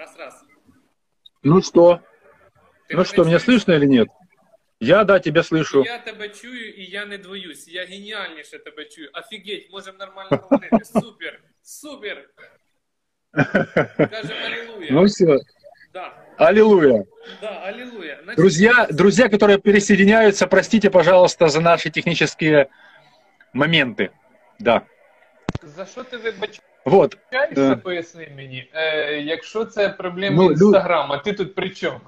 Раз-раз. Ну что? Ти Ну мене что, меня чуєш? слышно или нет? Я, да, тебя слышу. Я тебе чую і я не двоюсь. Я геніальніше тебе чую. Офігеть, можемо нормально говорити. Супер! Супер! Кажемо алілуя. Ну все, Да, аллилуйя. да, алілуя. Значить, Друзья, друзья, которые пересоединяются, простите, пожалуйста, за наши технические моменты. Да. За що ти вибачаєшся, Вот. Да. поясни мені? Е, якщо це проблеми Ну, лю- інстаграма, ти тут при чому?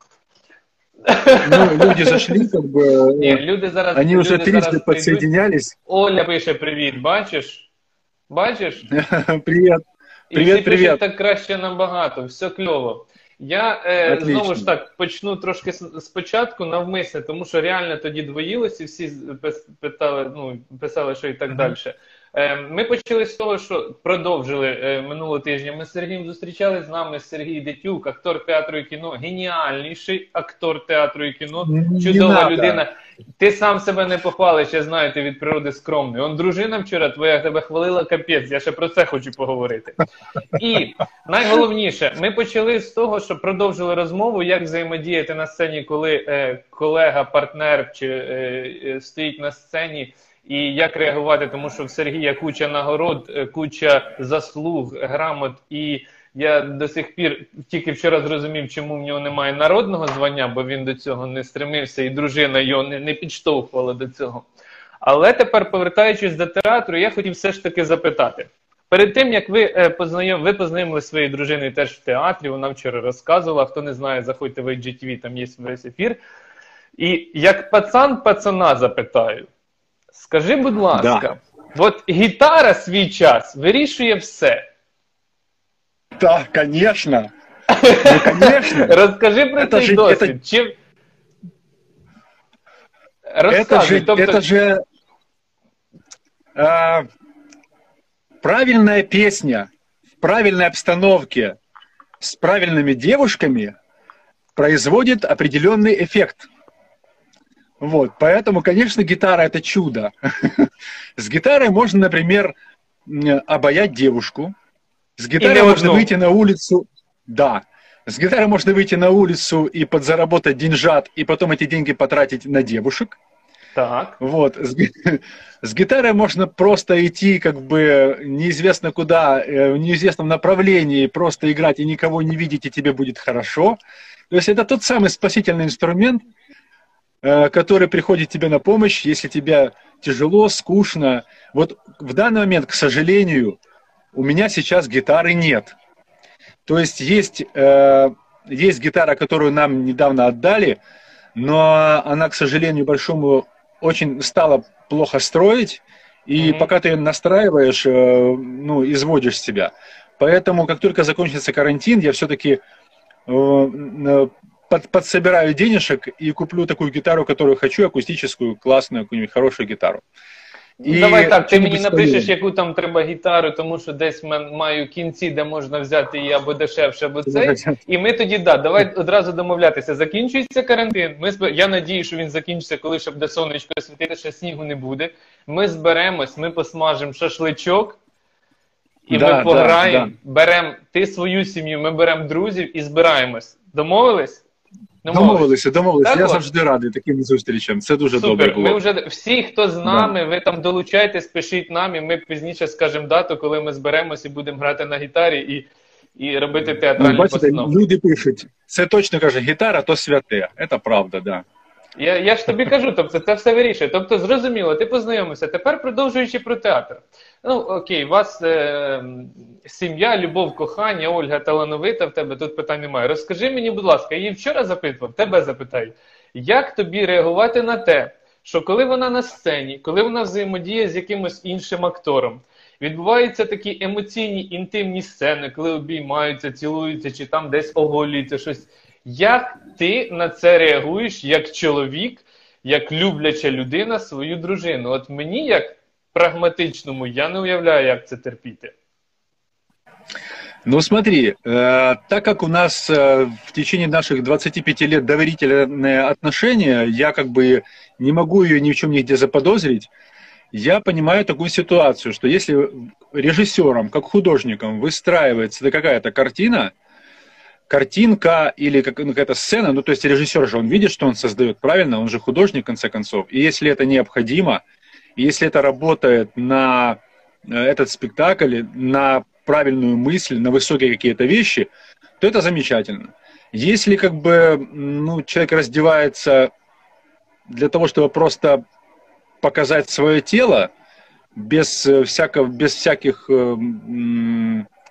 Ну, люди зашли, как бы, Ні, э, люди зараз они уже люди трижды зараз прийдуть. подсоединялись. Оля пише привіт, бачиш? Бачиш? Привет. І Привіт, всі пишуть привіт. так краще набагато, все кльово. Я е, Отлично. знову ж так почну трошки с- спочатку навмисне, тому що реально тоді двоїлося, і всі з- пис- питали, ну, писали, що і так Мгм. далі. Е, ми почали з того, що продовжили е, минулого тижня. Ми з Сергієм зустрічали з нами Сергій Дитюк, актор театру і кіно, геніальніший актор театру і кіно, чудова людина. Ти сам себе не похвалиш, я знаю, ти від природи скромний. Он дружина вчора твоя тебе хвалила капець. Я ще про це хочу поговорити. І найголовніше, ми почали з того, що продовжили розмову, як взаємодіяти на сцені, коли е, колега, партнер чи е, е, стоїть на сцені. І як реагувати, тому що в Сергія куча нагород, е, куча заслуг, грамот, і я до сих пір тільки вчора зрозумів, чому в нього немає народного звання, бо він до цього не стремився, і дружина його не, не підштовхувала до цього. Але тепер, повертаючись до театру, я хотів все ж таки запитати. Перед тим як ви е, познайом, ви познайомили своєю дружиною теж в театрі, вона вчора розказувала. Хто не знає, заходьте в IGTV, там є весь ефір. І як пацан пацана запитаю, скажи, будь ласка, от гітара свій час вирішує все. Да, конечно. Ну, конечно. Розкажи про Это цей же- досвід. Чи... Это Розказуй, же, тобто, это же а, правильная песня в правильной обстановке с правильными девушками производит определенный эффект. Вот, поэтому, конечно, гитара это чудо. С гитарой можно, например, обаять девушку. С гитарой Или можно выйти на улицу. Да. С гитарой можно выйти на улицу и подзаработать деньжат, и потом эти деньги потратить на девушек. так. Вот. С, с гитарой можно просто идти как бы неизвестно куда, э, в неизвестном направлении, просто играть и никого не видеть, и тебе будет хорошо. То есть это тот самый спасительный инструмент, который приходит тебе на помощь, если тебе тяжело, скучно. Вот в данный момент, к сожалению, у меня сейчас гитары нет. То есть есть, э, есть гитара, которую нам недавно отдали, но она, к сожалению, большому очень стала плохо строить, и Мгм. пока ты ее настраиваешь, э, ну, изводишь себя. Поэтому, как только закончится карантин, я все-таки под, подсобираю денежек и куплю такую гитару, которую хочу, акустическую, классную, какую-нибудь хорошую гитару. Ну, Давай так, ти мені напишеш, яку там треба гітару, тому що десь маю кінці, де можна взяти її або дешевше, або цей. І ми тоді, да, давай одразу домовлятися. Закінчується карантин. Ми зб... Я надію, що він закінчиться, коли ще буде сонечко світити, ще снігу не буде. Ми зберемось, ми посмажемо шашличок, і Да, ми да, да. Беремо ти свою сім'ю, ми беремо друзів і збираємось. Домовились? Домовилися, домовилися. Так Я от. завжди радий таким зустрічам. Це дуже добре було. Ми вже всі, хто з нами, ви там долучайтесь, пишіть нам, і ми пізніше скажемо дату, коли ми зберемось і будемо грати на гітарі і, і робити Ну, театральні бачите, постановки. люди пишуть. Це точно каже, гітара то святе. Це правда, да. Я, я ж тобі кажу, тобто це все вирішує. Тобто, зрозуміло, ти познайомився. Тепер продовжуючи про театр. Ну, окей, у вас е, сім'я, любов, кохання, Ольга талановита в тебе, тут питань немає. Розкажи мені, будь ласка, я її вчора запитував, тебе запитаю, як тобі реагувати на те, що коли вона на сцені, коли вона взаємодіє з якимось іншим актором, відбуваються такі емоційні інтимні сцени, коли обіймаються, цілуються, чи там десь оголюються щось. Як ти на це реагуєш як чоловік, як любляча людина свою дружину? От мені, як прагматичному, я не уявляю, як це терпіти. Ну смотри, э, так как у нас э, в течение наших 25 лет доверительные отношения, я как бы не могу ее ни в чем нигде заподозрить, я понимаю такую ситуацию, что если режиссером, как художником выстраивается какая-то картина, картинка или ну, какая-то сцена, ну, то есть режиссер же, он видит, что он создает, правильно? Он же художник, в конце концов. И если это необходимо, если это работает на э, этот спектакль, на правильную мысль, на высокие какие-то вещи, то это замечательно. Если как бы ну, человек раздевается для того, чтобы просто показать свое тело, без, э, всякого, без всяких э,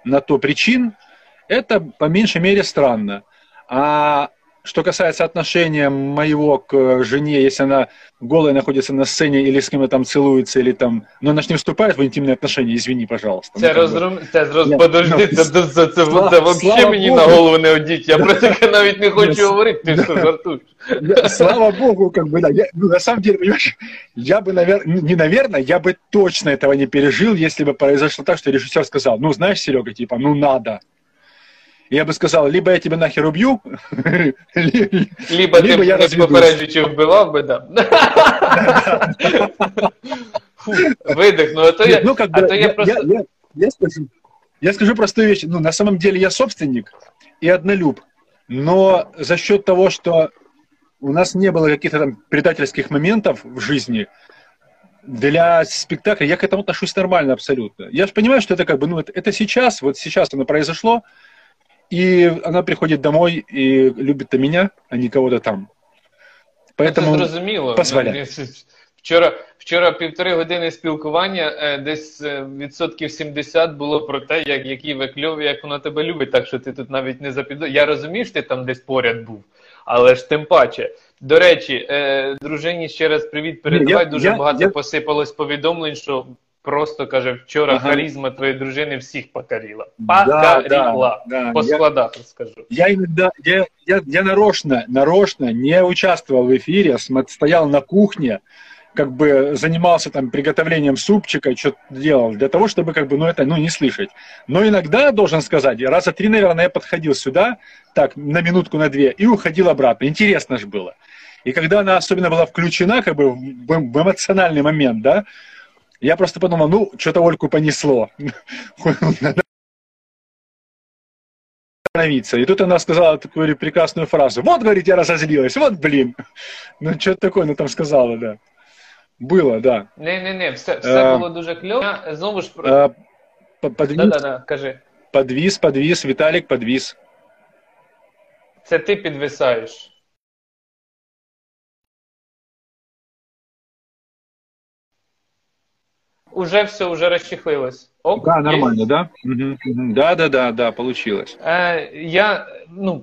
на то причин, это по меньшей мере странно. А что касается отношения моего к жене, если она голая находится на сцене или с кем-то там целуется, или там... Но она же не вступает в інтимні отношения, извини, пожалуйста. Це, ну, розрум... це роз... Подожди, ну, це, це, це, це, слава- це взагалі слава мені Богу. на голову не одіть. Я про таке навіть не хочу Ну, говорити. Ти що, жартуєш? Я- Слава богу, как бы, да. Я, ну, на самом деле, понимаешь, я бы, наверное, не наверное, я бы точно этого не пережил, если бы произошло так, что режиссер сказал, ну, знаешь, Серега, типа, ну, надо. Я бы сказал, либо я тебя нахер убью, ли- Либо, Либо я не розвідусь. попереджуючи вбивав би, да. Фу, видихну, а то я, ну, как а бы, то я я, просто... я- я- я скажу, я скажу простую вещь. Ну, на самом деле я собственник и однолюб. Но за счет того, что у нас не было каких-то там предательских моментов в жизни, для спектакля я к этому отношусь нормально абсолютно. Я же понимаю, что это как бы, ну, это, это сейчас, вот сейчас оно произошло, и она приходит домой и любит меня, а не кого-то там. Це Поэтому зрозуміло. позволяє. Вчора, вчора півтори години спілкування, е, десь е, відсотків 70 було про те, як, які ви кльові, як вона тебе любить, так що ти тут навіть не запідо. Я розумію, що ти там десь поряд був, але ж тим паче. До речі, е, дружині ще раз привіт передавай. Я- Дуже я- багато я- посипалось повідомлень, що просто каже, вчора Ага. харизма твоєї дружини всіх покорила. Да, Покорила. да, да. По Я- складах розкажу. Я иногда, я, я, я нарочно, нарочно не участвовал в эфире, смо- стоял на кухне, как бы занимался там приготовлением супчика, что-то делал, для того, чтобы как бы, ну, это, ну, не слышать. Но иногда, должен сказать, раза три, наверное, я подходил сюда, так, на минутку, на две, и уходил обратно. Интересно же было. И когда она особенно была включена, как бы, в, в эмоциональный момент, да, я просто подумал, ну, что-то Ольку понесло. остановиться. И тут она сказала такую прекрасную фразу. Вот, говорит, я разозлилась. Вот, блин. Ну, что такое она там сказала, да. Было, да. Не-не-не, все, все Е, було дуже кльово. Знову ж. Э, по- Подвис, Да-да-да, кажи. подвис, подвис, Виталик подвис. Це ти підвисаєш. Уже все, уже розчехлилось. Ок, Да, нормально, да? Мгм. Да, да, да, да, получилось. Е, я, ну,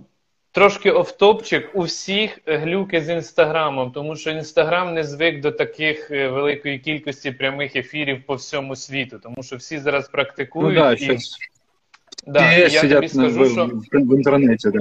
трошки офтопчик, у всіх глюки з інстаграмом, тому що інстаграм не звик до таких е, великої кількості прямих ефірів по всьому світу, тому що всі зараз Ну практикують. да, і, да, і я тобі скажу, в, що... в- в интернете, да.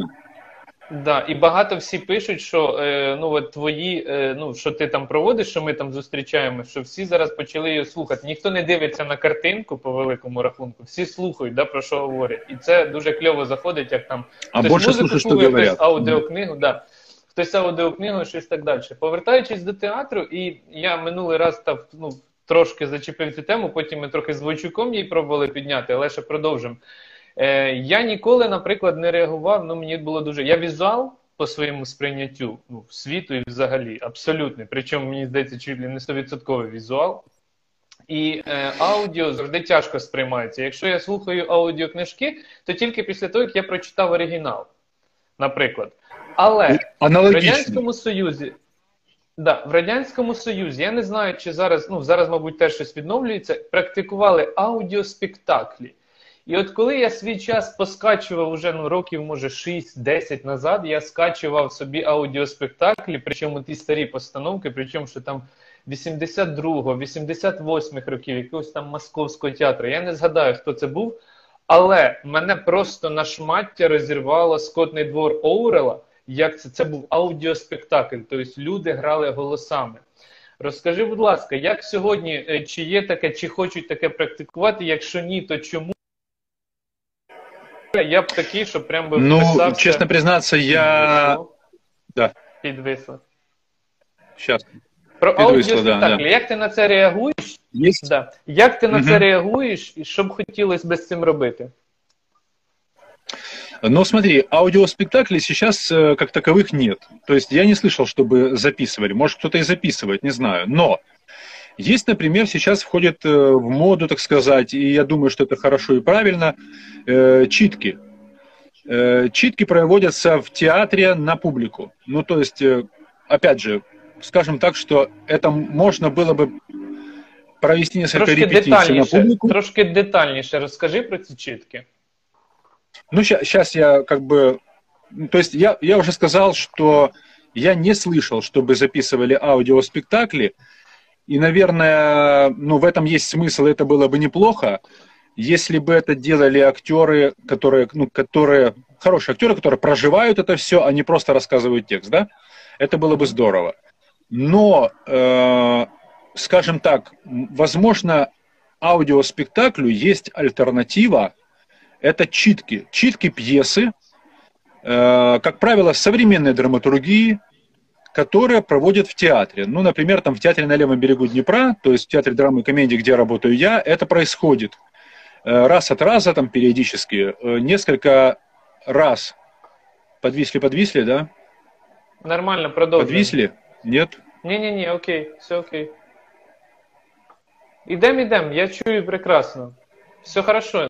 Да, і багато всі пишуть, що е, ну от твої, е, ну що ти там проводиш, що ми там зустрічаємо, що всі зараз почали її слухати. Ніхто не дивиться на картинку по великому рахунку, всі слухають, да, про що говорять. І це дуже кльово заходить, як там А хтось музику слухає, хтось аудіокнигу, да. Хтось аудіокнигу, щось так далі. Повертаючись до театру, і я минулий раз там ну, трошки зачепив цю тему, потім ми трохи з Войчуком її пробували підняти, але ще продовжимо. Е, я ніколи, наприклад, не реагував. Ну мені було дуже. Я візуал по своєму сприйняттю ну, світу і взагалі абсолютний. Причому мені здається, чуть ли не 100% візуал. І е, аудіо завжди тяжко сприймається. Якщо я слухаю аудіокнижки, то тільки після того, як я прочитав оригінал, наприклад. Але в Радянському Союзі. Да, в Радянському Союзі, я не знаю, чи зараз, ну зараз, мабуть, теж щось відновлюється, практикували аудіоспектаклі. І от коли я свій час поскачував уже ну, років, може, 6-10 назад, я скачував собі аудіоспектаклі, причому ті старі постановки, причому що там 82-го, 88-х років, якогось там московського театру. Я не згадаю, хто це був, але мене просто на шмаття розірвало скотний двор Оурела. Як це? Це був аудіоспектакль, тобто люди грали голосами. Розкажи, будь ласка, як сьогодні, е, чи є таке, чи хочуть таке практикувати? Якщо ні, то чому? Я б такий, щоб прям би Ну, вписався. честно признаться, я... Підвисло. Да. Підвисло. Сейчас. Про Підвисло, аудіоспектаклі. да, да. Як ти на це реагуєш? Есть? Да. Як ти на це Мгм. реагуєш, і що б хотілося би з цим робити? Но смотри, аудиоспектаклей сейчас э, как таковых нет. То есть я не слышал, чтобы записывали. Может, кто-то и записывает, не знаю. Но есть, например, сейчас входит э, в моду, так сказать, и я думаю, что это хорошо и правильно, э, читки. Э, читки проводятся в театре на публику. Ну, то есть, э, опять же, скажем так, что это можно было бы провести несколько Трошки репетиций на детальніше, публику. трошки детальніше розкажи про ці чітки. Ну, сейчас я как бы... ну, То есть я, я уже сказал, что я не слышал, чтобы записывали аудиоспектакли. и, наверное, ну, в этом есть смысл, это было бы неплохо, если бы это делали актеры, которые, ну, которые, хорошие актеры, которые проживают это все, а не просто рассказывают текст, да? Это было бы здорово. Но, э, скажем так, возможно, аудиоспектаклю есть альтернатива, это читки. Читки пьесы, э, как правило, современной драматургии, которые проводят в театре. Ну, например, там в театре на левом берегу Днепра, то есть в театре драмы и комедии, где работаю я, это происходит э, раз от раза, там периодически, э, несколько раз. Подвисли, подвисли, да? Нормально, продовжуй. Подвисли? Нет? Ні-ні-ні, окей, все окей. Ідем, ідем, я чую прекрасно. Все хорошо.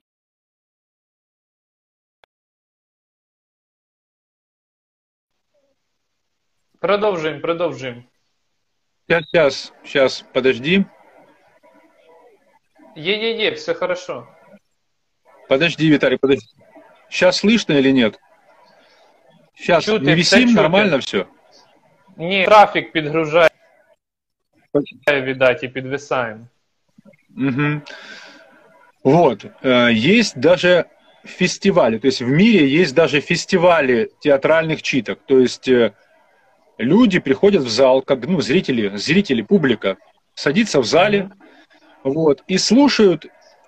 Продовжуємо, продовжуємо. Сейчас, сейчас, сейчас, подожди. Є-є-є, все хорошо. Подожди, Виталий, подожди. Сейчас слышно или нет? Сейчас Чути, не все висим, чути. нормально все? Ні, трафік підгружає, віддать, і підвисаємо. Мгм. Вот. э, Есть даже фестивали, то есть в мире есть даже фестивали театральных читок. То есть э, люди приходят в зал, как ну, зрители, зрители, публика, садится в зале, вот, и слушают,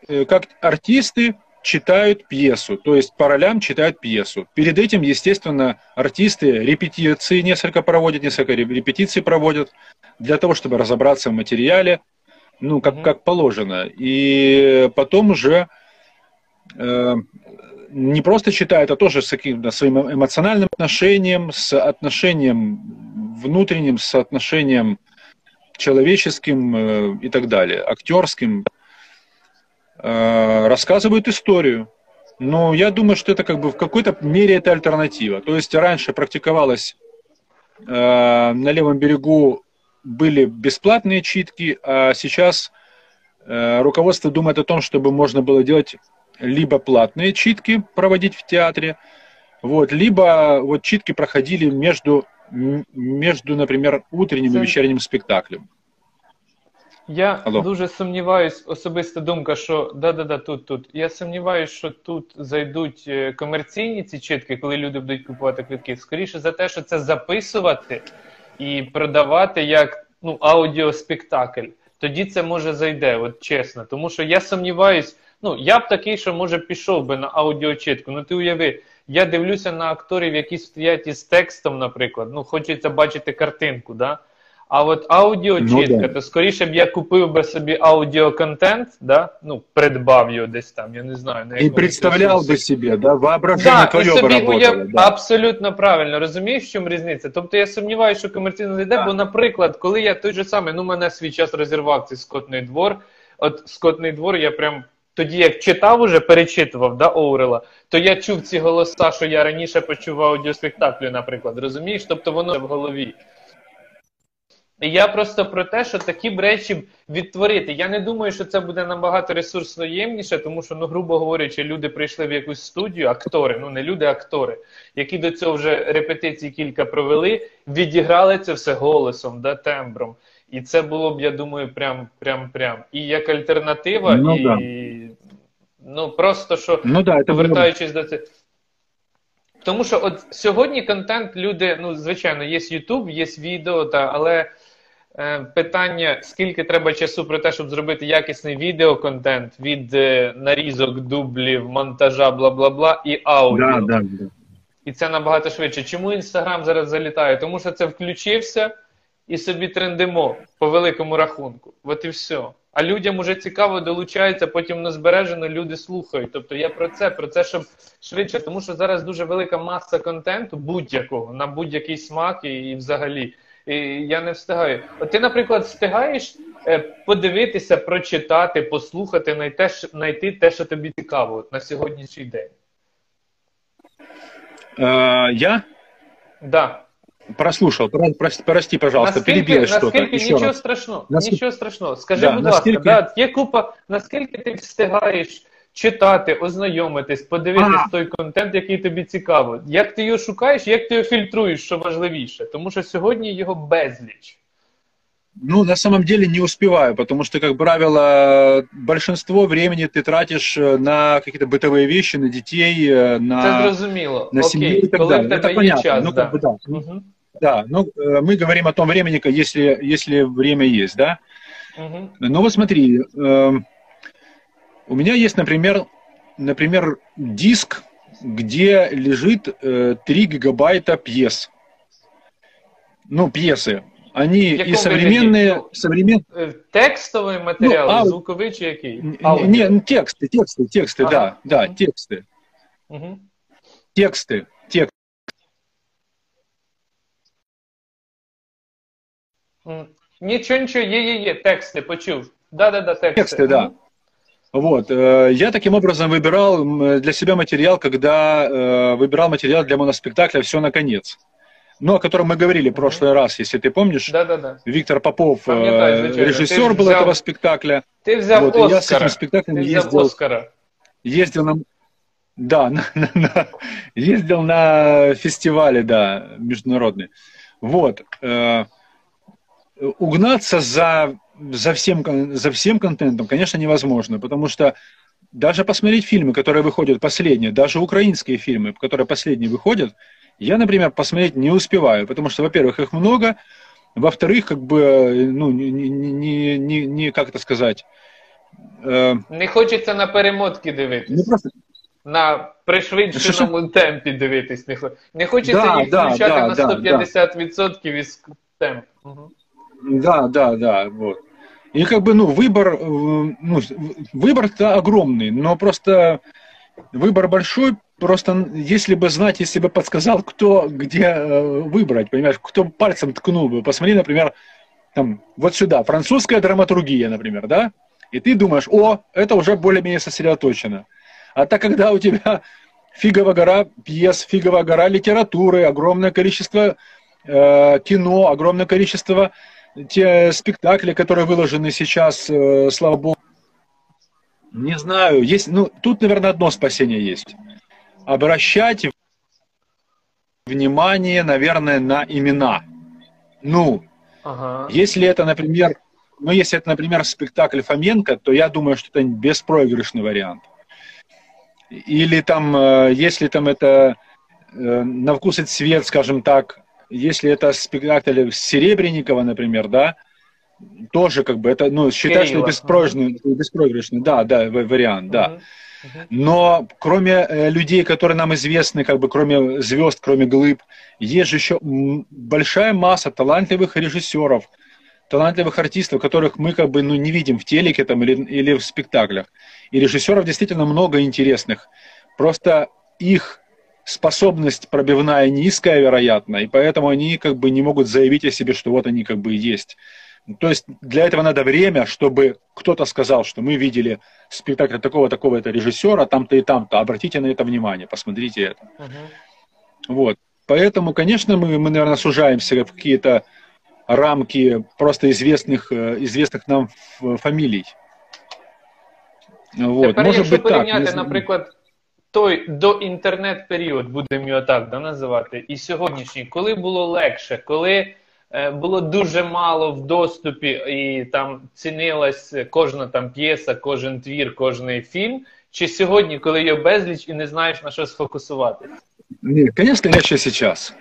э, как артисты читают пьесу, то есть по ролям читают пьесу. Перед этим, естественно, артисты репетиции несколько проводят, несколько ре- репетиций проводят для того, чтобы разобраться в материале, ну, как, как положено. И потом уже э, не просто читают, а тоже с каким-то своим эмоциональным отношением, с отношением внутренним, с отношением человеческим э, и так далее, актерским, э, рассказывают историю. Но я думаю, что это как бы в какой-то мере это альтернатива. То есть раньше практиковалось э, на левом берегу были бесплатные читки, а сейчас руководство думает о том, чтобы можно было делать либо платные читки проводить в театре, вот, либо вот читки проходили между, между, например, утренним и Це- вечерним спектаклем. Я Алло. дуже сумніваюсь, особиста думка, що да-да-да, тут, тут. Я сумніваюсь, що тут зайдуть е, комерційні ці чітки, коли люди будуть купувати квитки. Скоріше за те, що це записувати і продавати як ну, аудіоспектакль. Тоді це може зайде, от чесно. Тому що я сумніваюсь, ну я б такий, що може пішов би на аудіочитку. Ну ти уяви, я дивлюся на акторів, які стоять із текстом, наприклад. Ну, хочеться бачити картинку, да? А от аудіочитка, Ну, да. то скоріше б я купив би собі аудіоконтент, да? ну, придбав його десь там, я не знаю. На И якомусь представлял ресурсі. бы себе, да, воображение Да, і бы собі уяв... да. абсолютно правильно розумієш, в чому різниця? Тобто я сумніваюся, що комерційно зайде, Так. бо, наприклад, коли я той же самий, ну мене свій час розірвав цей скотний двор. От скотний двор, я прям тоді як читав уже, перечитував да, Оурела, то я чув ці голоса, що я раніше почув в аудіоспектаклі, наприклад. Розумієш? Тобто воно в голові. І я просто про те, що такі б речі відтворити. Я не думаю, що це буде набагато ресурсноємніше, тому що, ну, грубо говорячи, люди прийшли в якусь студію, актори, ну не люди, а актори, які до цього вже репетиції кілька провели, відіграли це все голосом, да, тембром. І це було б, я думаю, прям, прям, прям. І як альтернатива, Ну, і да. ну просто що Ну да, это было бы- повертаючись до цього. Тому що от сьогодні контент люди, ну, звичайно, є YouTube, є відео, та, але е, питання, скільки треба часу про те, щоб зробити якісний відеоконтент від е, нарізок, дублів, монтажа, бла бла бла, і аудіо. Да, да, да. І це набагато швидше. Чому Інстаграм зараз залітає? Тому що це включився, і собі трендимо по великому рахунку. От і все. А людям уже цікаво долучаються, потім на збережено люди слухають. Тобто я про це, про це, щоб швидше, тому що зараз дуже велика маса контенту будь-якого на будь-який смак і, і взагалі. І я не встигаю. От ти, наприклад, встигаєш е, подивитися, прочитати, послухати, знайти, те, що тобі цікаво на сьогоднішній день. Э, я Да. прослушал. Про- прос- Прости, пожалуйста, Наскільки, перебил что-то. наскільки Еще нічого раз. страшного, Наскільки- нічого страшного. Скажи, Да, будь наскільки- ласка, да, є купа, наскільки ти встигаєш читати, ознайомитись, подивитись А. той контент, який тобі цікаво. Як ти його шукаєш, як ти його фільтруєш, що важливіше? Тому що сьогодні його безліч. Ну, на самом деле не успеваю, потому что, как правило, большинство времени ты тратишь э, на какие-то бытовые вещи, на детей, э, Це на, зрозуміло. на семью Окей, и так коли далее. в тебе Это є понятно. час, ну, да. как бы, да. Угу. Да, ну, э, мы говорим о том времени, если, если время есть, да. Угу. Ну вот смотри, эм, у меня есть, например, например, диск, где лежит э, 3 гигабайта пьес. Ну, пьесы. Они и современные, вигляде? современ... Е, Текстовий матеріал, Ну, ау- звуковий чи який? Н- Аудіо. Не, ну, тексты, тексты, тексты, Ага. да, да, тексты, Угу. тексты, тексты. Нічого, нічого, є, є, є, тексти, почув. Да-да-да, тексти. Тексты, да. Мгм. Вот, э, я таким образом выбирал м, для себя материал, когда э, выбирал материал для моноспектакля «Все наконец». Ну, о котором мы говорили в Мгм. прошлый раз, если ты помнишь. Да-да-да. Виктор Попов, Пам'ятаю, э, звичайно. режиссер Ти ж был взяв- этого спектакля. Ти взяв Вот, и я с Оскара. этим спектаклем Ти взяв ездил, Оскара. ездил на... Да, на- на- на- ездил на фестивале, да, международный. Вот. э, Угнаться за, за, всем, кон- за всем контентом, конечно, невозможно, потому что даже посмотреть фильмы, которые выходят последние, даже украинские фильмы, которые последние выходят, я, например, посмотреть не успеваю, потому что, во-первых, их много, во-вторых, как бы, э, ну, не, не, не, не, не- как это сказать, э, Не хочеться на перемотки ну, дивитись. просто На пришвидшеному темпі дивитись. Не, хо- не хочеться Да, їх да, включати да, на да, 150% із темпу. Мгм. Да, да, да, вот. И как бы, ну, выбор, э, ну, выбор-то огромный, но просто выбор большой, просто если бы знать, если бы подсказал, кто где э, выбрать, понимаешь, кто пальцем ткнул бы. Посмотри, например, там, вот сюда, французская драматургия, например, да, и ты думаешь, о, это уже более-менее сосредоточено. А так, когда у тебя фиговая гора пьес, фиговая гора литературы, огромное количество э, кино, огромное количество те спектакли, которые выложены сейчас, э, слава богу. Не знаю, есть, ну, тут, наверное, одно спасение есть. Обращать внимание, наверное, на имена. Ну, Ага. если это, например, ну, если это, например, спектакль Фоменко, то я думаю, что это беспроигрышный вариант. Или там, э, если там это э, на вкус и цвет, скажем так, если это спектакль Серебренникова, например, да, тоже как бы это, ну, считаю, что беспроигрышный, беспроигрышный, да, да, вариант, да. Но кроме э, людей, которые нам известны, как бы кроме звезд, кроме глыб, есть же еще большая масса талантливых режиссеров, талантливых артистов, которых мы как бы ну, не видим в телеке там, или, или в спектаклях. И режиссеров действительно много интересных. Просто их способность пробивная низкая, вероятно, и поэтому они как бы не могут заявить о себе, что вот они как бы есть. То есть для этого надо время, чтобы кто-то сказал, что мы видели спектакль такого-такого это режиссера, там-то и там-то, обратите на это внимание, посмотрите это. Мгм. Вот. Поэтому, конечно, мы, мы, наверное, сужаемся в какие-то рамки просто известных, э, известных нам фамилий. Вот. Тепер, Может якщо быть так. не наприклад, той доінтернет-період, будемо його так да, називати, і сьогоднішній, коли було легше, коли е, було дуже мало в доступі, і там цінилась кожна там п'єса, кожен твір, кожний фільм, чи сьогодні, коли є безліч і не знаєш на що сфокусуватися? Нет, конечно, легче сейчас.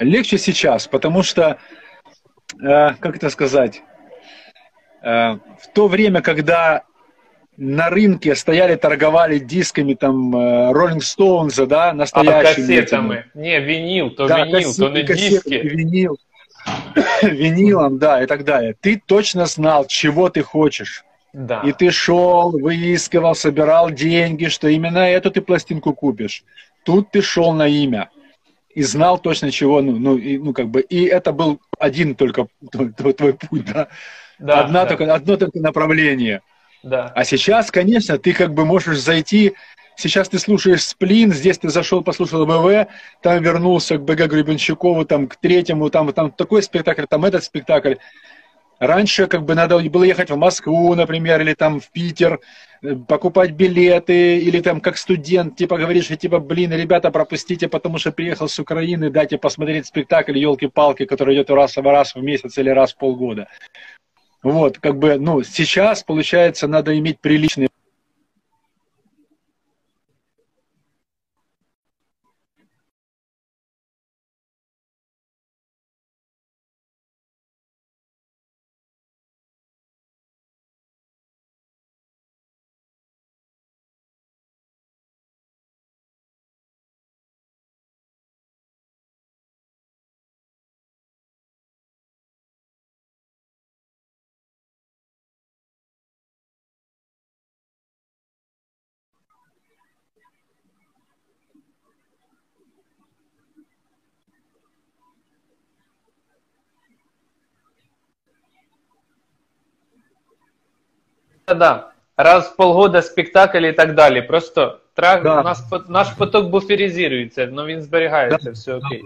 Легче сейчас, потому что, э, как это сказать, э, в то время, когда на рынке стояли, торговали дисками там э, Rolling Stones, да, А настоящими. касетами? Ні, вініл, то Да, вініл, то не кассеты, кассеты, диски. винил. винилом, да, и так далее. Ты точно знал, чего ты хочешь. Да. И ты шел, выискивал, собирал деньги, что именно эту ты пластинку купишь. Тут ты шел на имя и знал точно чего, ну, ну, и, ну как бы, и это был один только твой, твой, твой путь, да. Да, Одна да. только, одно только направление. да. А сейчас, конечно, ты как бы можешь зайти, сейчас ты слушаешь Сплин, здесь ты зашел, послушал БВ, там вернулся к БГ Гребенщикову, там к третьему, там, там такой спектакль, там этот спектакль. Раньше как бы надо было ехать в Москву, например, или там в Питер, э, покупать билеты, или там как студент, типа говоришь, типа, блин, ребята, пропустите, потому что приехал с Украины, дайте посмотреть спектакль елки-палки, который идет раз, раз в месяц или раз в полгода. Вот, как бы, ну, сейчас, получается, надо иметь приличные Да, раз в полгода спектакль і так далі. Просто трак, Да. у нас, по- наш поток буферизується, але він зберігається, все окей.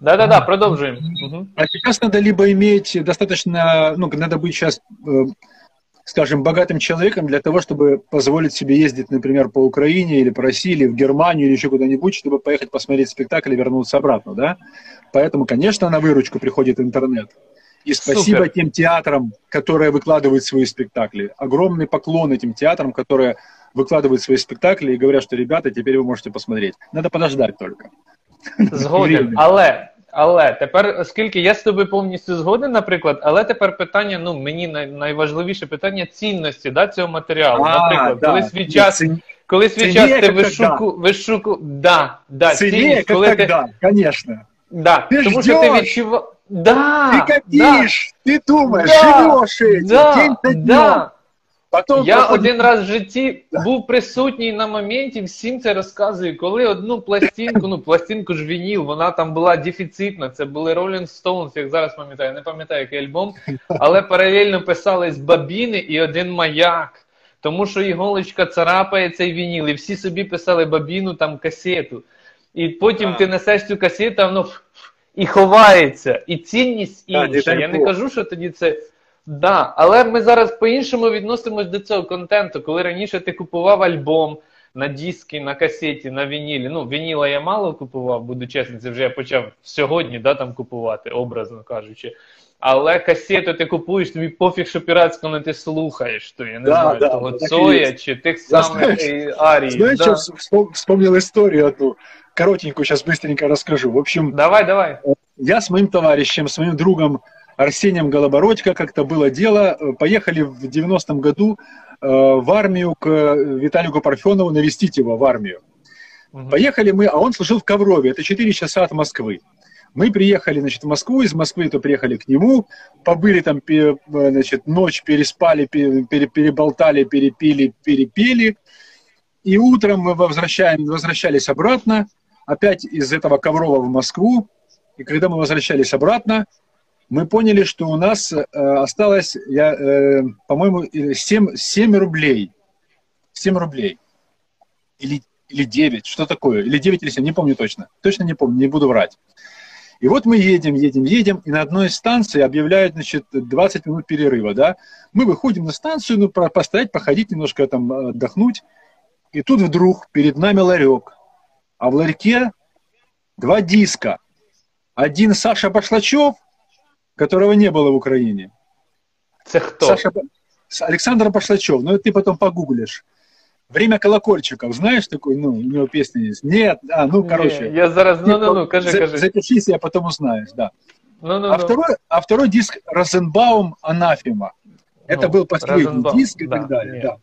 Да-да-да, продовжуємо. Угу. А сейчас надо либо иметь достаточно, ну, надо быть сейчас, э, скажем, богатым человеком для того, чтобы позволить себе ездить, например, по Украине или по России, или в Германию, или еще куда-нибудь, чтобы поехать посмотреть спектакль и вернуться обратно, да? Поэтому, конечно, на выручку приходит интернет. И спасибо Супер. тем театрам, которые выкладывают свои спектакли. Огромный поклон этим театрам, которые выкладывают свои спектакли и говорят, что, ребята, теперь вы можете посмотреть. Надо подождать только. Згоден. Время. Але, але тепер, оскільки я з тобою повністю згоден, наприклад, але тепер питання, ну мені най, найважливіше питання цінності да, цього матеріалу. наприклад, да. коли свій час, Цен- коли свій цінніє, час ти як вишуку, вишуку, да, да, Ценнее, цінність, как коли ти, тогда, конечно. да, Ти тому що ти ждеш. відчуваєш, да, Ты копишь, ты думаешь, Да, живешь этим, да, день за днем. да. Потом Я проходит- один раз в житті був присутній на моменті, всім це розказую. Коли одну пластинку, ну пластинку ж вініл, вона там була дефіцитна. Це були Rolling Stones, як зараз пам'ятаю, не пам'ятаю який альбом, але паралельно писались бабіни і один маяк. Тому що іголочка царапає цей вініл, і всі собі писали бабіну там касету. І потім А. ти несеш цю касету, а воно ф- ф- і ховається, і цінність Так, інша. не дай Я не Бог. кажу, що тоді це. Да, але ми зараз по-іншому відносимось до цього контенту. Коли раніше ти купував альбом на диски, на касеті, на вінілі. Ну, вініла я мало купував, буду чесним, це вже я почав сьогодні да, там купувати, образно кажучи. Але касету ти купуєш, тобі пофіг, що піратсько не ти слухаєш, то я не Да, знаю, да, того так і Цоя є. чи тих Я самих знаю, е, Арій. Знаешь, да. сейчас вспомнил историю одну, коротенькую, сейчас быстренько расскажу. В общем, Давай, давай. я с моим товарищем, с моим другом Арсением Голобородько, как-то было дело, э, поехали в 90-м году э, в армию к э, Виталику Парфенову навестить его в армию. Мгм. Поехали мы, а он служил в Коврове, это 4 часа от Москвы. Мы приехали, значит, в Москву, из Москвы то приехали к нему, побыли там, э, значит, ночь переспали, пе- пере- переболтали, перепили, перепели. И утром мы возвращаем, возвращались обратно, опять из этого Коврова в Москву. И когда мы возвращались обратно, мы поняли, что у нас э, осталось, я, э, по-моему, э, 7, 7 рублей. 7 рублей. Или, или 9, что такое? Или 9 или 7, не помню точно. Точно не помню, не буду врать. И вот мы едем, едем, едем, и на одной станции объявляют, значит, 20 минут перерыва, да. Мы выходим на станцию, ну, постоять, походить немножко там, э, отдохнуть. И тут вдруг перед нами ларек. А в ларьке два диска. Один Саша Башлачев, которого не было в Украине. Це хто? Саша, Александр Башлачев, ну ты потом погуглишь. Время колокольчиков, знаешь такой, ну, у него песня есть? Нет, а, ну, короче. Ні, я зараз, ну, ну, ну, кажи, За- кажи. Запишись, я потом узнаешь, да. Ну, ну, А, ну. второй, а второй диск Розенбаум Анафема. Это Ну, был последний Розенбаум, диск и да, так далее. нет. Да.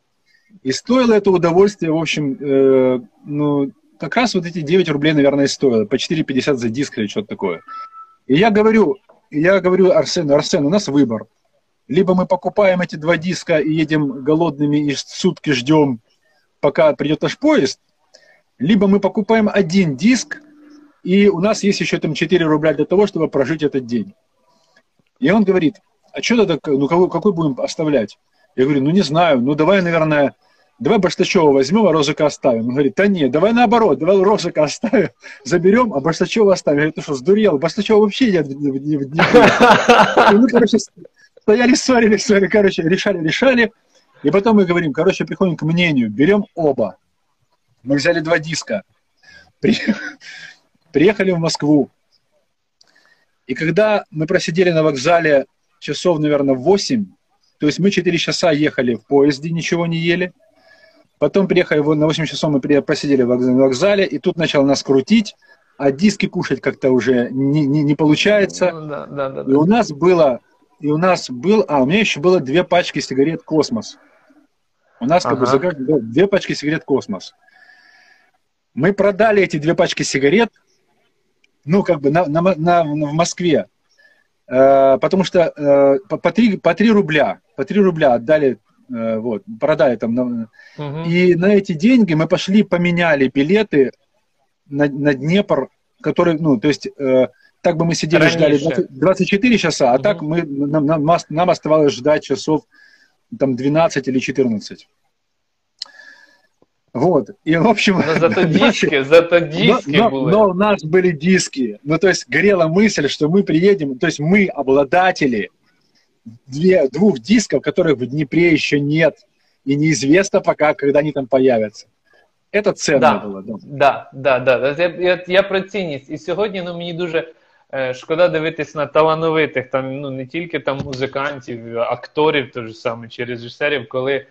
И стоило это удовольствие, в общем, э, ну, как раз вот эти 9 рублей, наверное, стоило. По 4,50 за диск или что-то такое. И я говорю, я говорю Арсену, Арсен, у нас выбор. Либо мы покупаем эти два диска и едем голодными и сутки ждем, пока придет наш поезд, либо мы покупаем один диск, и у нас есть еще там 4 рубля для того, чтобы прожить этот день. И он говорит, а что тогда, ну какой, какой будем оставлять? Я говорю, ну не знаю, ну давай, наверное, давай Баштачева возьмем, а Розыка оставим. Он говорит, да нет, давай наоборот, давай Розыка оставим, заберем, а Баштачева оставим. Я говорю, ты что, сдурел? Баштачева вообще нет. Не, не, не, ну, короче, стояли, ссорились, ссорились, короче, решали, решали. И потом мы говорим, короче, приходим к мнению, берем оба. Мы взяли два диска, приехали в Москву. И когда мы просидели на вокзале часов, наверное, 8, то есть мы 4 часа ехали в поезде, ничего не ели, Потом приехали на 8 часов, мы просидели в вокзале, и тут начал нас крутить, а диски кушать как-то уже не, не, не получается. Ну, да, да, да, и у нас было, и у нас был, а, у меня еще было две пачки сигарет «Космос». У нас как ага. бы две пачки сигарет «Космос». Мы продали эти две пачки сигарет, ну, как бы на, на, на, в Москве, э, потому что э, по, по, 3, по 3 рубля, по 3 рубля отдали вот, продали там. Угу. И на эти деньги мы пошли, поменяли билеты на, на Днепр, который, ну, то есть, э, так бы мы сидели, Раньше. ждали 20, 24 часа, а угу. так мы, нам, нам, нам оставалось ждать часов там 12 или 14. Вот. И, в общем... Но зато диски, зато диски но, были. Но у нас были диски. Ну, то есть, горела мысль, что мы приедем, то есть, мы обладатели две, двух дисков, которых в Днепре еще нет, и неизвестно пока, когда они там появятся. Это ценно да, було. Да, да, да. Я, я, я про цінність. І сьогодні ну, мені дуже е, шкода дивитись на талановитих, там, ну, не тільки там музикантів, акторів ж саме, чи режисерів, коли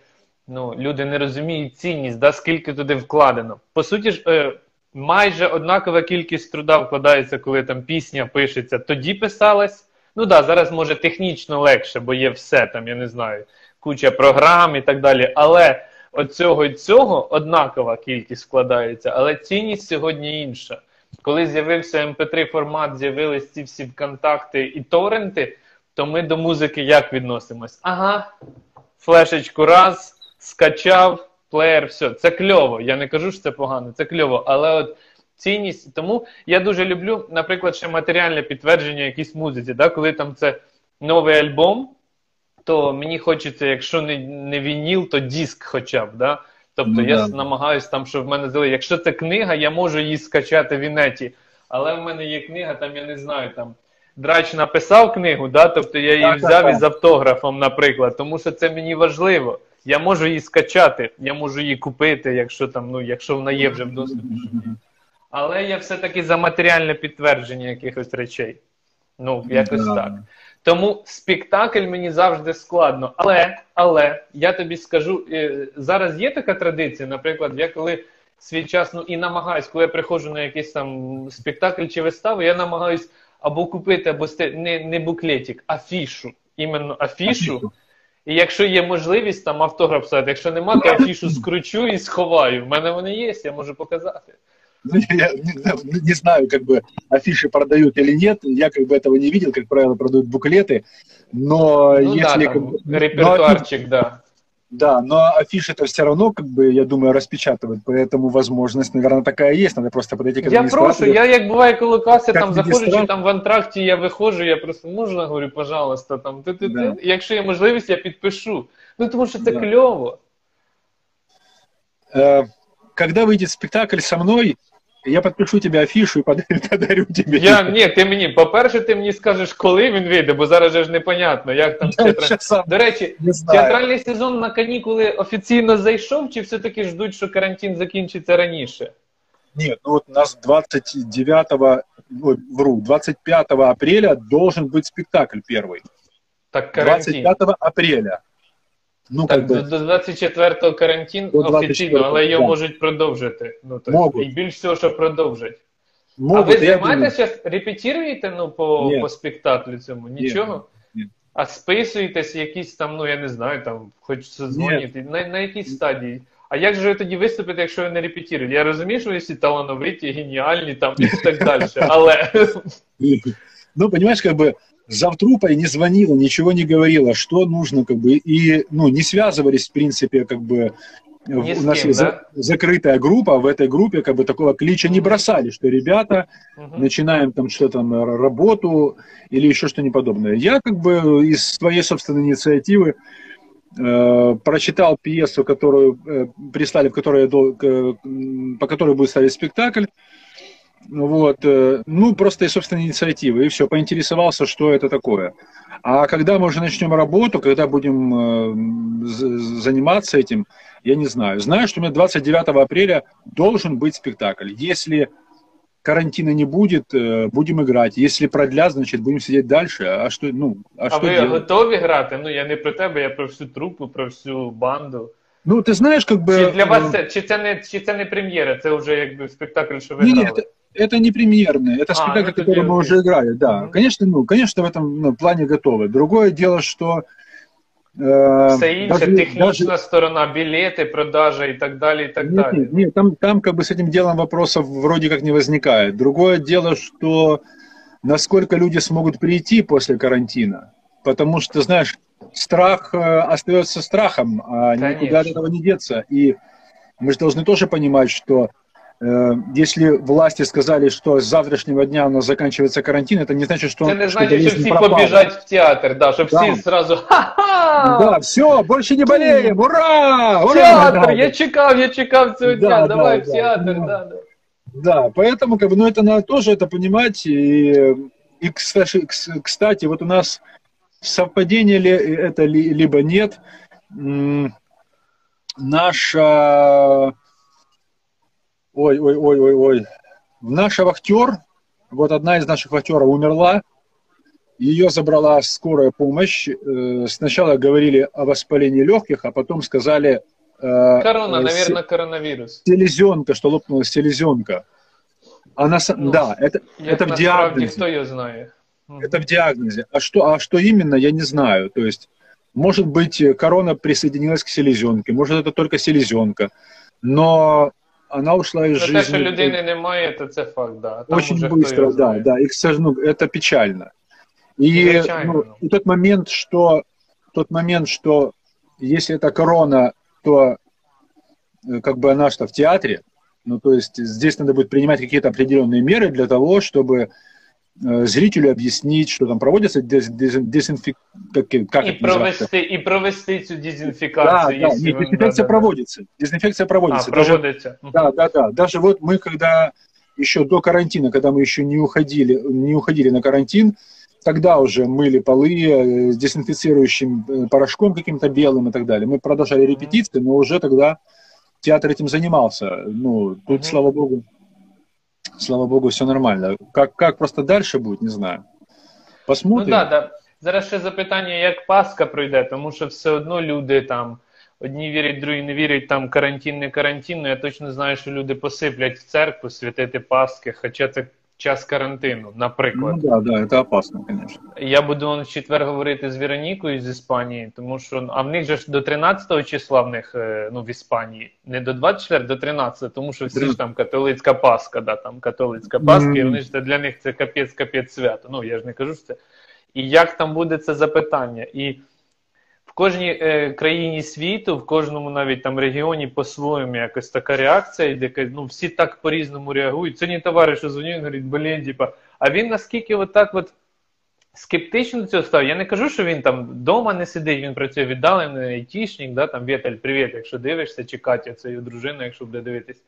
ну, люди не розуміють цінність, да, скільки туди вкладено. По суті ж, е, майже однакова кількість труда вкладається, коли там пісня пишеться, тоді писалась. Ну да, зараз може технічно легше, бо є все там, я не знаю, куча програм і так далі. Але от цього і цього однакова кількість складається, але цінність сьогодні інша. Коли з'явився MP3 формат, з'явились ці всі контакти і торренти, то ми до музики як відносимось? Ага, флешечку раз, скачав, плеєр, все. Це кльово. Я не кажу, що це погано, це кльово. Але от цінність. Тому я дуже люблю, наприклад, ще матеріальне підтвердження якійсь музиці. Да? Коли там це новий альбом, то мені хочеться, якщо не не вініл, то диск хоча б. Да? Тобто ну, я да. намагаюся там, щоб в мене зали. Якщо це книга, я можу її скачати в інеті. Але в мене є книга, там я не знаю, там Драч написав книгу, да? тобто я її так, взяв так, із автографом, наприклад, тому що це мені важливо. Я можу її скачати, я можу її купити, якщо там, ну, якщо вона є вже в доступі. Але я все-таки за матеріальне підтвердження якихось речей. Ну, якось yeah. так. Тому спектакль мені завжди складно. Але але я тобі скажу, е, зараз є така традиція, наприклад, я коли свій час ну і намагаюсь, коли я приходжу на якийсь там спектакль чи виставу, я намагаюсь або купити, або не не буклетик, афішу. Іменно афішу. І якщо є можливість там автограф писати, якщо нема, то афішу скручу і сховаю. В мене вони є, я можу показати. Ну, я не, не знаю, как бы афиши продают или нет. Я как бы этого не видел, как правило, продают буклеты. Но ну, если... Да, как бы, репертуарчик, но, да. Да, но афиши это все равно, как бы, я думаю, распечатывать, поэтому возможность, наверное, такая есть, надо просто подойти к Я прошу, я як буває, коли каси там заходжу, чи там в антракті я виходжу, я просто можна, говорю, пожалуйста, там, ти, ти, да. ти. якщо є можливість, я підпишу. Ну, тому що це да. кльово. Э, когда выйдет спектакль со мной, я підпишу тебе афішу і подарю тебе. Я, ні, ти мені, по-перше, ти мені скажеш, коли він вийде, бо зараз же ж непонятно, як там театр... До речі, театральний сезон на канікули офіційно зайшов, чи все-таки ждуть, що карантин закінчиться раніше? Нет, ну вот у нас 29, ой, вру, 25 апреля должен быть спектакль первый. Так карантин. 25 апреля. Ну, так, би... До 24-го карантин до 24 офіційно, але його да. можуть продовжити. Ну, то Могут. І більш всього, що продовжать. Могут, а ви займаєтеся, зараз, репетируєте ну, по по спектаклю цьому? Нічого? Ні. А списуєтесь якісь там, ну я не знаю, там, хоч дзвоніти, на на якій стадії? А як же ви тоді виступите, якщо ви не репетируєте? Я розумію, що ви всі талановиті, геніальні там і так далі. Але. Ну, понимаешь, как бы завтрупой не звонила, ничего не говорила, что нужно, как бы, и, ну, не связывались, в принципе, как бы, Ни с у нас кем, есть да? за- закрытая группа, в этой группе как бы такого клича не бросали, что ребята, Мгм. начинаем там что там, работу или еще что-нибудь подобное. Я как бы из своей собственной инициативы э, прочитал пьесу, которую э, прислали, в которой я дол- м, по которой будет ставить спектакль. Вот, э, ну, просто из собственной инициативы, и все, поинтересовался, что это такое. А когда мы уже начнем работу, когда будем э, заниматься этим, я не знаю. Знаю, что у меня 29 апреля должен быть спектакль. Если карантина не будет, э, будем играть. Если продлят, значит, будем сидеть дальше. А что, ну, а А что ви делать? готові грати? Ну я не про тебе, я про всю трупу, про всю банду. Ну, ты знаешь, как бы... Чи для вас це чи це не чи це не прем'єра? Це вже якби спектакль, що ви не, грали? это, это не премьерный, это А, спектакль, ну, тогда который мы окей. уже играли, да. Мгм. Конечно, ну, конечно, в этом ну, плане готовы. Другое дело, что... э, Все інше, даже- технічна даже- сторона, білети, продажа і так далі. і так Нет, далі. нет, нет, там, там как бы с этим делом вопросов вроде как не возникает. Другое дело, что насколько люди смогут прийти после карантина. Потому что, знаешь, страх э, остается страхом, а никуда Конечно. от этого не деться. И мы же должны тоже понимать, что э, если власти сказали, что с завтрашнего дня у нас заканчивается карантин, это не значит, что, Це не что значить, що болезнь всі пропала. побіжать в театр, да, щоб всі Да. зразу ха-ха! Да, все, больше не болеем, ура! ура! Театр! Да, Я чекав, я чекав цього Да, дня, да, давай в да, театр, да. да, да. Да, поэтому как бы, ну это надо тоже это понимать. И, и кстати, кс- кстати, вот у нас совпадение ли это ли- либо нет, м, наша, ой, ой, ой, ой, ой, наша вахтер, вот одна из наших вахтеров умерла, ее забрала скорая помощь. Э, Сначала говорили о воспалении легких, а потом сказали... э, Корона, э, наверное, коронавірус. селезенка, что лопнула селезенка. Она, с- Ну, да, это, Як это в насправді, диагнозе. хто його знає? Мгм. Это в диагнозе. А что, а что именно, я не знаю. То есть, может быть, э, корона присоединилась к селезенке, может, это только селезенка. Но она ушла из Ну, жизни те, що людини немає, то це факт, да. Там очень быстро, да, да. И, к сожалению, это печально. И, Звичайно. ну, и тот момент, что тот момент, что если это корона, то э, как бы она что в театре, ну то есть здесь надо будет принимать какие-то определенные меры для того, чтобы зрителю объяснить, что там проводится дез, дез, дезинфек... как, как І это называется? провести, і провести цю Да, дезінфікацію. да, якщо нет, ви- дезинфекция да, да, да. проводится. Дезинфекция А, проводится. Даже проводиться. Мгм. да, да, да. Даже вот мы, когда еще до карантина, когда мы еще не уходили, не уходили на карантин, тогда уже мыли полы э, с дезинфицирующим э, порошком каким-то белым и так далее. Мы продолжали репетиции, но уже тогда театр этим занимался. Ну, тут, Мгм. слава богу, слава богу, все нормально. Как, как просто дальше будет, не знаю. Ну Посмотрим. да, да. Зараз ще запитання, як Пасха пройде, тому що все одно люди там. Одні вірять, другі не вірять, там карантин, не карантин. Ну я точно знаю, що люди посиплять в церкву святити Пасхи, хоча це час карантину, наприклад. Ну да, да, это опасно, конечно. Я буду в четвер говорити з Веронікою з Іспанії, тому що а в них же ж до 13 числа в них е, ну в Іспанії, не до 24, до 13, тому що всі ж там католицька Пасха, да, там католицька Пасха, і вони ж це для них це капець, капець свято. Ну я ж не кажу, що це. І як там буде це запитання? І в кожній е, країні світу, в кожному навіть там регіоні по-своєму якось така реакція йде. Ну всі так по-різному реагують. Сьогодні товариш дзвонив, говорить, блін, типа, а він наскільки отак от скептично цього став. Я не кажу, що він там вдома не сидить, він працює віддалений айтішник, да, там Вєтель, привіт, якщо дивишся, чи Катя, це його дружина, якщо буде дивитись.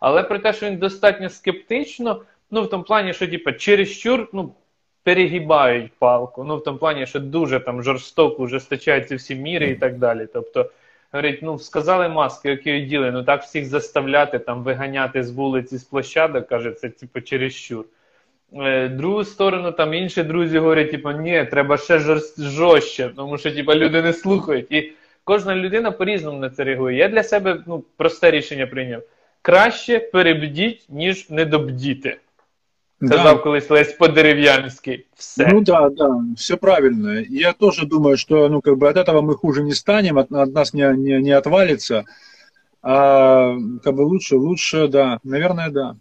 Але про те, що він достатньо скептично, ну в тому плані, що типа чересчур, ну. Перегибають палку, ну в тому плані, що дуже там жорстоко ужесточаються всі міри і так далі. Тобто, говорить, ну сказали маски, окей, діли, ну так всіх заставляти, там виганяти з вулиці, з площадок, каже, це типу чересчур. Е, Другу сторону, там інші друзі говорять, типу, ні, треба ще жорстче, тому що типу, люди не слухають. І кожна людина по-різному на це реагує. Я для себе ну, просте рішення прийняв. Краще перебдіть, ніж недобдіти. Казав колись Лесь по-дерев'янськи. Все. Ну да, да, все правильно. Я тоже думаю, что ну, как бы от этого мы хуже не станем, от, от нас не, не, не отвалится. А как бы лучше, лучше, да, наверное, да.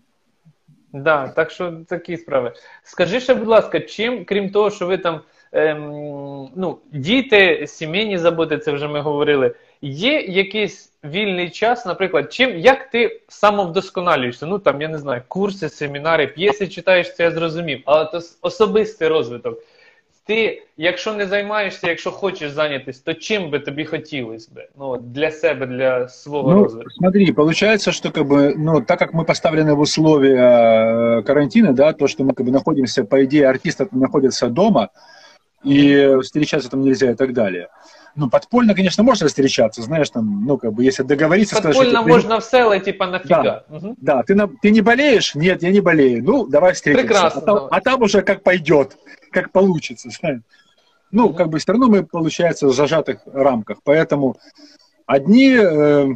Да, так що такі справи. Скажи ще, будь ласка, чим, крім того, що ви там ем, ну, діти, сімейні заботи, це вже ми говорили. Є якийсь вільний час, наприклад, чим як ти самовдосконалюєшся? Ну там я не знаю, курси, семінари, п'єси читаєш, це я зрозумів. Але то особистий розвиток. Ти, якщо не займаєшся, якщо хочеш зайнятися, то чим би тобі хотілося би? Ну, для себе, для свого Ну, розвитку. смотри, получается, что как бы, ну, так как мы поставлены в условия э, карантина, да, то, что мы как бы находимся, по идее, артисты находятся дома, и встречаться там нельзя и так далее. Ну, подпольно, конечно, можно встречаться, знаешь, там, ну, как бы, если договориться, сказать, что Подпольно ты- все, але типа нафіга. Мгм. Да, ты, на- ты не болеешь? Нет, я не болею. Ну, давай встретимся. Прекрасно, А там, давай. а там уже как пойдет, как получится. знаешь. Ну, как бы все равно мы, получается, в зажатых рамках. Поэтому одни э,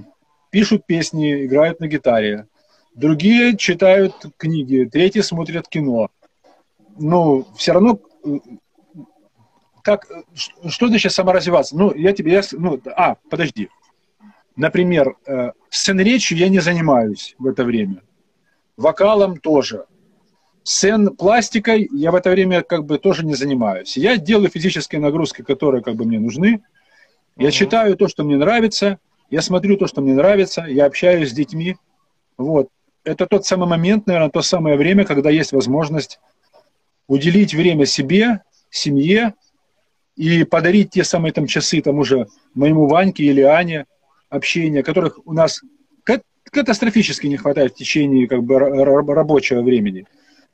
пишут песни, играют на гитаре, другие читают книги, третьи смотрят кино. Ну, все равно э, как, что значит саморазвиваться? Ну, я тебе, я, ну, а, подожди. Например, э, сценречью я не занимаюсь в это время. Вокалом тоже. Сцен пластикой я в это время как бы тоже не занимаюсь. Я делаю физические нагрузки, которые как бы мне нужны. Я Мгм. читаю то, что мне нравится. Я смотрю то, что мне нравится. Я общаюсь с детьми. Вот. Это тот самый момент, наверное, то самое время, когда есть возможность уделить время себе, семье и подарить те самые там часы тому же моему Ваньке или Ане общения, которых у нас кат- катастрофически не хватает в течение как бы ра- ра- рабочего времени.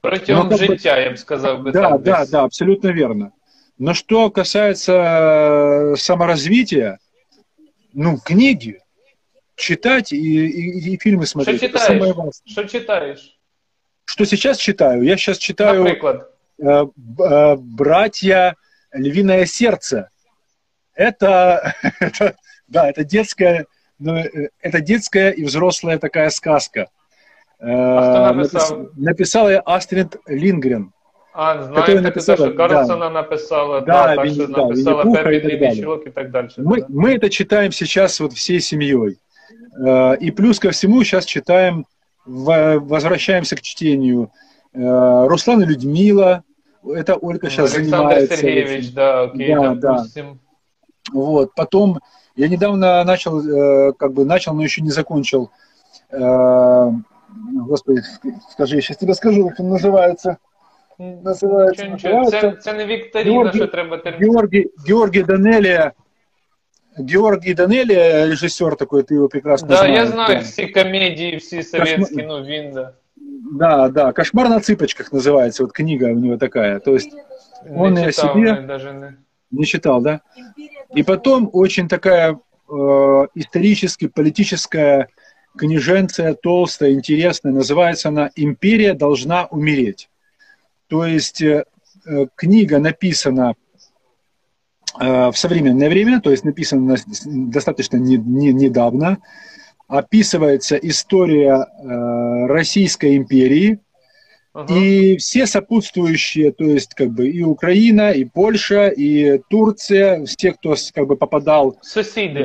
Протягом Ну, життя, я б сказав би Да, так. да, десь. да, абсолютно верно. Но что касается э, саморазвития, ну, книги, читать и, и- и фильмы смотреть. самое важное. Що читаєш? Что сейчас читаю? Я сейчас читаю э, э, «Братья Львиное сердце». Это, это, да, это детская, ну, э, это детская и взрослая такая сказка. Э, А кто написал? напис- Написала я Астрид Лингрен. А, Который знаєте, те, написала, що Карлсона написала, Да, да, так Вінні- що да, написала Вінні-Пуха Пепі і так Дрібний далі. Чулок і так далі. Мы, да. мы это читаем сейчас вот всей семьей. Э, И плюс ко всему сейчас читаем, в- возвращаемся к чтению э, Руслан и Людмила. Это Ольга сейчас Олександр занимается. Сергійович, да, окей, Да, да. допустим. Вот. Потом я недавно начал, э, как бы начал, но еще не закончил. Э, Господи, скажи, я сейчас тебе скажу, как он называется. Называется, Нічого, нічого. Це, называется це не вікторіна, Георгій- що треба термін. Георгий, Георгий Данелия. Георгий Данелия, режиссер такой, ты его прекрасно Да, знаешь. я знаю да. всі комедії, всі совєтські, ну він, да. Да, «Кошмар на цыпочках» называется, вот книга у него такая, то есть Он не і о не, даже не. не читал, да? И потом очень такая э, исторически политическая книженция, толстая, интересная, называется она «Империя должна умереть». То есть э, э, книга написана э, в современное время, то есть написана на- достаточно не- не- недавно, описывается история э, Российской империи, Ага. и все сопутствующие, то есть как бы и Украина, и Польша, и Турция, все, кто как бы попадал.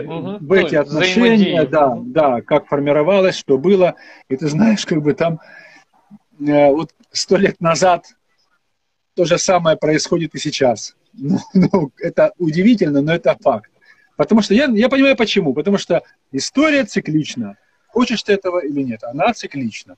Угу. в эти отношения, да, да, как формировалось, что было. И ты знаешь, как бы там э, вот сто лет назад то же самое происходит и сейчас. Ну, ну, это удивительно, но это факт. Потому что я, я понимаю почему. Потому что история циклична. Хочешь ты этого или нет, она циклична.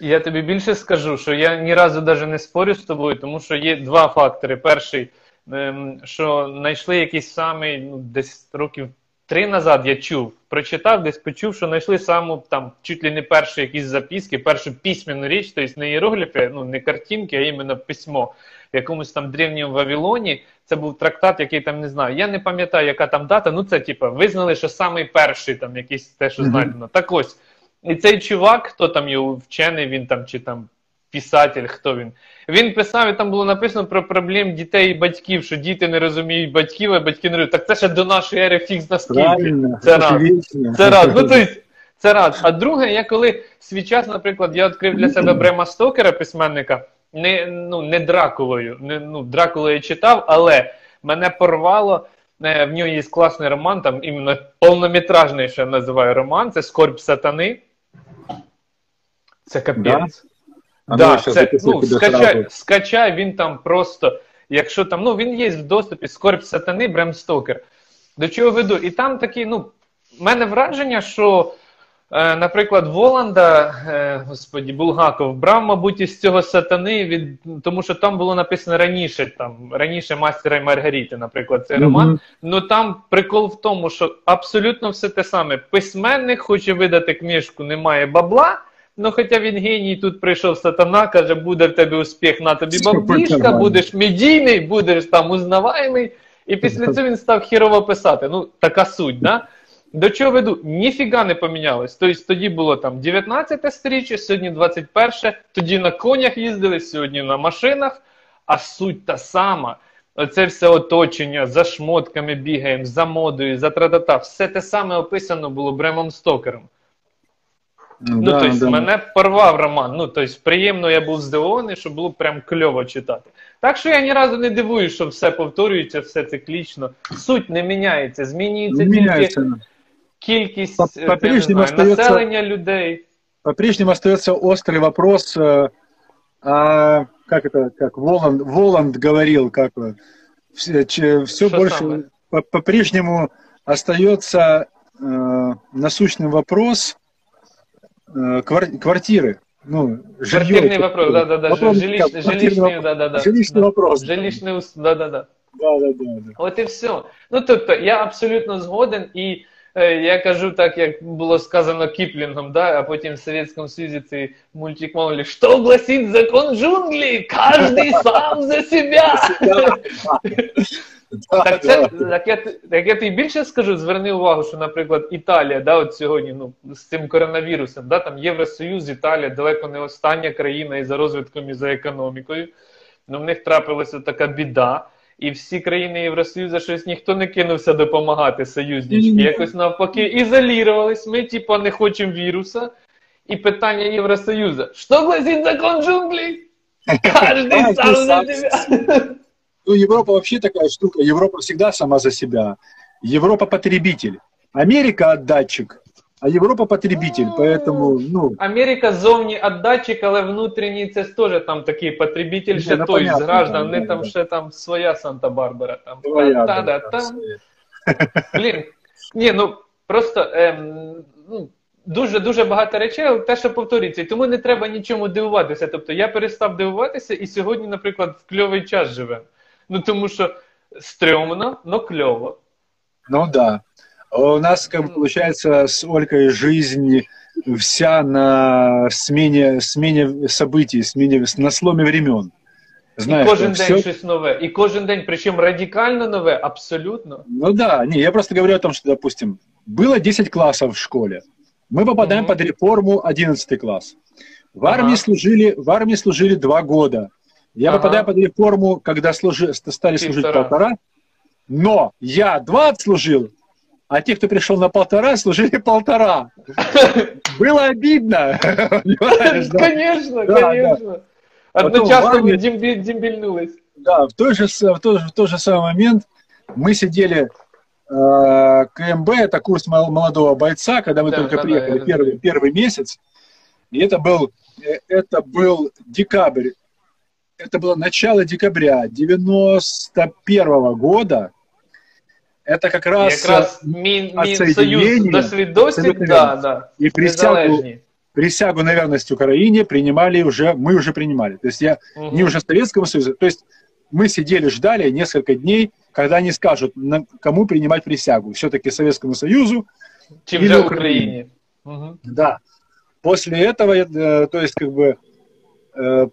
Я тобі більше скажу, що я ні разу навіть не спорю з тобою, тому що є два фактори. Перший, ем, що знайшли якийсь самий, ну, десь років три назад я чув, прочитав, десь почув, що знайшли саму там чуть ли не перші якісь записки, першу письменну річ, тобто не іерогліфи, ну не картинки, а іменно письмо. В якомусь там древньому Вавилоні це був трактат, який там не знаю. Я не пам'ятаю, яка там дата. Ну це типа визнали, що самий перший там якийсь те, що знайдено. Так ось. І цей чувак, хто там його вчений, він там чи там писатель, хто він. Він писав, і там було написано про проблем дітей і батьків, що діти не розуміють батьків, а батьки не розуміють. Так це ще до нашої ери фікс наскільки. Це раз. Це раз. Ну, то есть, це раз. А друге, я коли свій час, наприклад, я відкрив для себе Брема Стокера, письменника, не, ну, не Дракулою. Не, ну, Дракулу я читав, але мене порвало. Е, В нього є класний роман, там іменно повнометражний, що я називаю роман, це Скорбь сатани. Це капець. Да? Ну, це, ну, скачай, скачай, він там просто. якщо там, ну він є в доступі, скорб сатани, Брем Стокер. До чого веду? І там такі, ну, в мене враження, що Е, наприклад, Воланда, е, господі, Булгаков брав, мабуть, із цього сатани, від тому що там було написано раніше, там раніше мастера і Маргаріти, наприклад, цей mm-hmm. роман. Ну там прикол в тому, що абсолютно все те саме. Письменник хоче видати книжку, немає бабла. Ну, хоча він геній, тут прийшов сатана, каже, буде в тебе успіх, на тобі баблішка, будеш медійний, будеш там узнаваємий. І після цього він став хірово писати. Ну, така суть, да? До чого веду? Ніфіга не помінялось. Тобто тоді було там 19 сторіччя, сьогодні 21, тоді на конях їздили, сьогодні на машинах, а суть та сама. Оце все оточення, за шмотками бігаємо, за модою, за традата. Все те саме описано було Бремом Стокером. Ну, да, тобто, да. мене порвав роман. Ну, тобто, приємно я був здивований, що було прям кльово читати. Так що я ні разу не дивуюсь, що все повторюється, все циклічно. Суть не міняється, змінюється не тільки кількість по, э, по знаю, остается, населення людей. По-прежнему остается острый вопрос, э, а, как это, как Воланд, Воланд говорил, как все, все больше, по, по-прежнему остается э, насущным вопрос э, квар, квартиры. Ну, жилье. Квартирный вопрос, да-да-да, жилищный, жилищный, да-да-да. Жилищный вопрос. Жилищный, да-да-да. Да-да-да. От і все. Ну, тобто, я абсолютно згоден, і Е, я кажу так, як було сказано Кіплінгом, да, а потім в Совєтському Союзі цей мультик мовили, що гласить закон джунглі? Кожний сам за себе. Так це так я так я тобі більше скажу, зверни увагу, що, наприклад, Італія, да, от сьогодні, ну з цим коронавірусом, да, там Євросоюз, Італія далеко не остання країна і за розвитком, і за економікою. Ну в них трапилася така біда і всі країни Євросоюзу щось ніхто не кинувся допомагати союзнички. Якось навпаки, ізолірувались. Ми, типа, не хочемо віруса. І питання Євросоюзу: Що гласить закон джунглей? Каждый сам за себя. Ну, Европа вообще такая штука. Европа всегда сама за себя. Европа потребитель. Америка отдатчик. А Європа потребитель, поэтому, ну... Америка зовні отдатчик, але внутрішній це теж там такий потребитель, ще ну, той з граждан, вони там ще там своя Санта-Барбара. Там. Своя, та, да, та, Блін, ні, ну просто ем, ну, дуже дуже багато речей, але те, що повторюється, і тому не треба нічому дивуватися. Тобто я перестав дивуватися, і сьогодні, наприклад, в кльовий час живемо. Ну тому що стрьомно, но кльово. Ну да. У нас, как бы, получается, с Олькой жизнь вся на смене, смене событий, смене, на сломе времен. Знаешь, і кожен день все... щось нове. І кожен день, причем радикально нове, абсолютно. Ну да, не, я просто говорю о том, что, допустим, было 10 классов в школе. Мы попадаем mm-hmm. под реформу 11 класс. В армии, ага. служили, в армии служили 2 года. Я ага. попадаю под реформу, когда служи, стали служить полтора. полтора. Но я 20 служил, а те, кто пришел на полтора, служили полтора. Было обидно. Конечно, конечно. Одночасно дембельнулось. Да, в тот, же, в, тот, в тот же самый момент мы сидели э, КМБ, это курс молодого бойца, когда мы только приехали первый, первый месяц. И это был, э, это был декабрь, это было начало декабря 91 -го года. Это как раз, как раз мин, мин, союз досвідосвід, да, да. И присягу, присягу на верность Украине принимали уже, мы уже принимали. То есть я угу. не уже Советскому Союзу, то есть мы сидели, ждали несколько дней, когда они скажут, на, кому принимать присягу. Все-таки Советскому Союзу Чем или Украине. Угу. Да. После этого, э, то есть как бы э,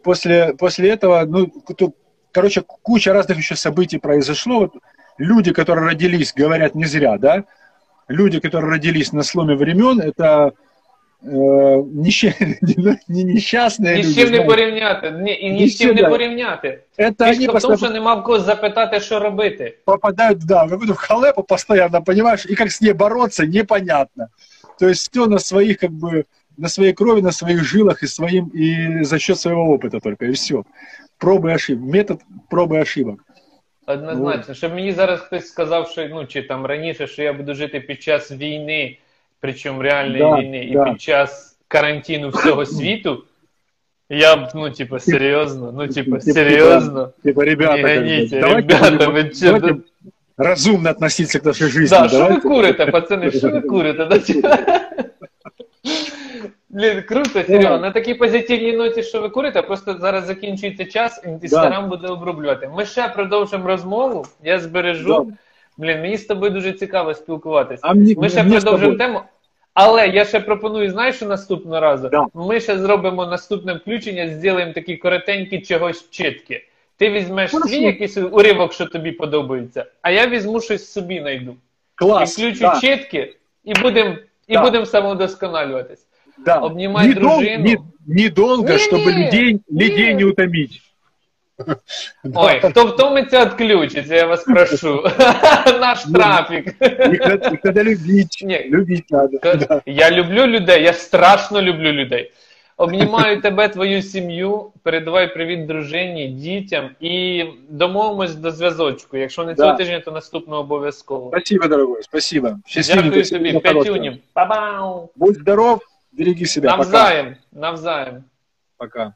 после, после этого, ну, тут, короче, куча разных еще событий произошло. Вот люди, которые родились, говорят не зря, да? Люди, которые родились на сломе времен, это е, ніщ... не нещасні Ні з чим не порівняти. Ні, і ні з чим не порівняти. Это Фішка в тому, що нема в кого запитати, що робити. Попадают, да, в какую-то халепу постоянно, понимаешь, и как с ней бороться, непонятно. То есть все на своих, как бы, на своей крови, на своих жилах и своим, и за счет своего опыта только, и все. Пробы и ошибок. Метод пробы и ошибок. Однозначно, щоб мені зараз хтось сказав, що ну чи там раніше, що я буду жити під час війни, причому реальної да, війни, да. і під час карантину всього світу. Я б, ну, типа, серйозно, ну, типа, Типа, серйозно. Типа, ребята, Не как бы, гоните, давайте ребята, будем- ви чё, давайте да- разумно относиться к нашей жизни. Да, що ви давайте. курите, пацани, що ви курите? Да? Блін, круто, Серега. На такій позитивній ноті, що ви курите, просто зараз закінчується час, і інстаграм буде оброблювати. Ми ще продовжимо розмову, я збережу. Да. Блін, мені з тобою дуже цікаво спілкуватися. А мені, Ми ще мені продовжимо тему. Але я ще пропоную, знаєш, що наступного разу? Да. Ми ще зробимо наступне включення, зробимо такі коротенькі чогось чіткі. Ти візьмеш Хорошо. свій якийсь уривок, що тобі подобається, а я візьму щось собі знайду. Класс, І включу да, чіткі, і будемо і будем самовдосконалюватись. да. обнимай Недол- дружину. не- Недолго, Не-не, чтобы людей, людей не. не утомить. Ой, хто втомиться, відключиться, я вас прошу. Наш Ну, трафік. И когда, и когда любить, Не. любить надо. Да. Я люблю людей, я страшно люблю людей. Обнімаю тебе, твою сім'ю, передавай привіт дружині, дітям і домовимось до зв'язочку. Якщо не цього Да. тижня, то наступного обов'язково. Спасибо, дорогой, спасибо. Счастливенько, Дякую всего тобі, хорошего. п'ятюнім. Па-бау! Будь здоров, береги себя. Пока. Навзаєм, навзаєм. Пока.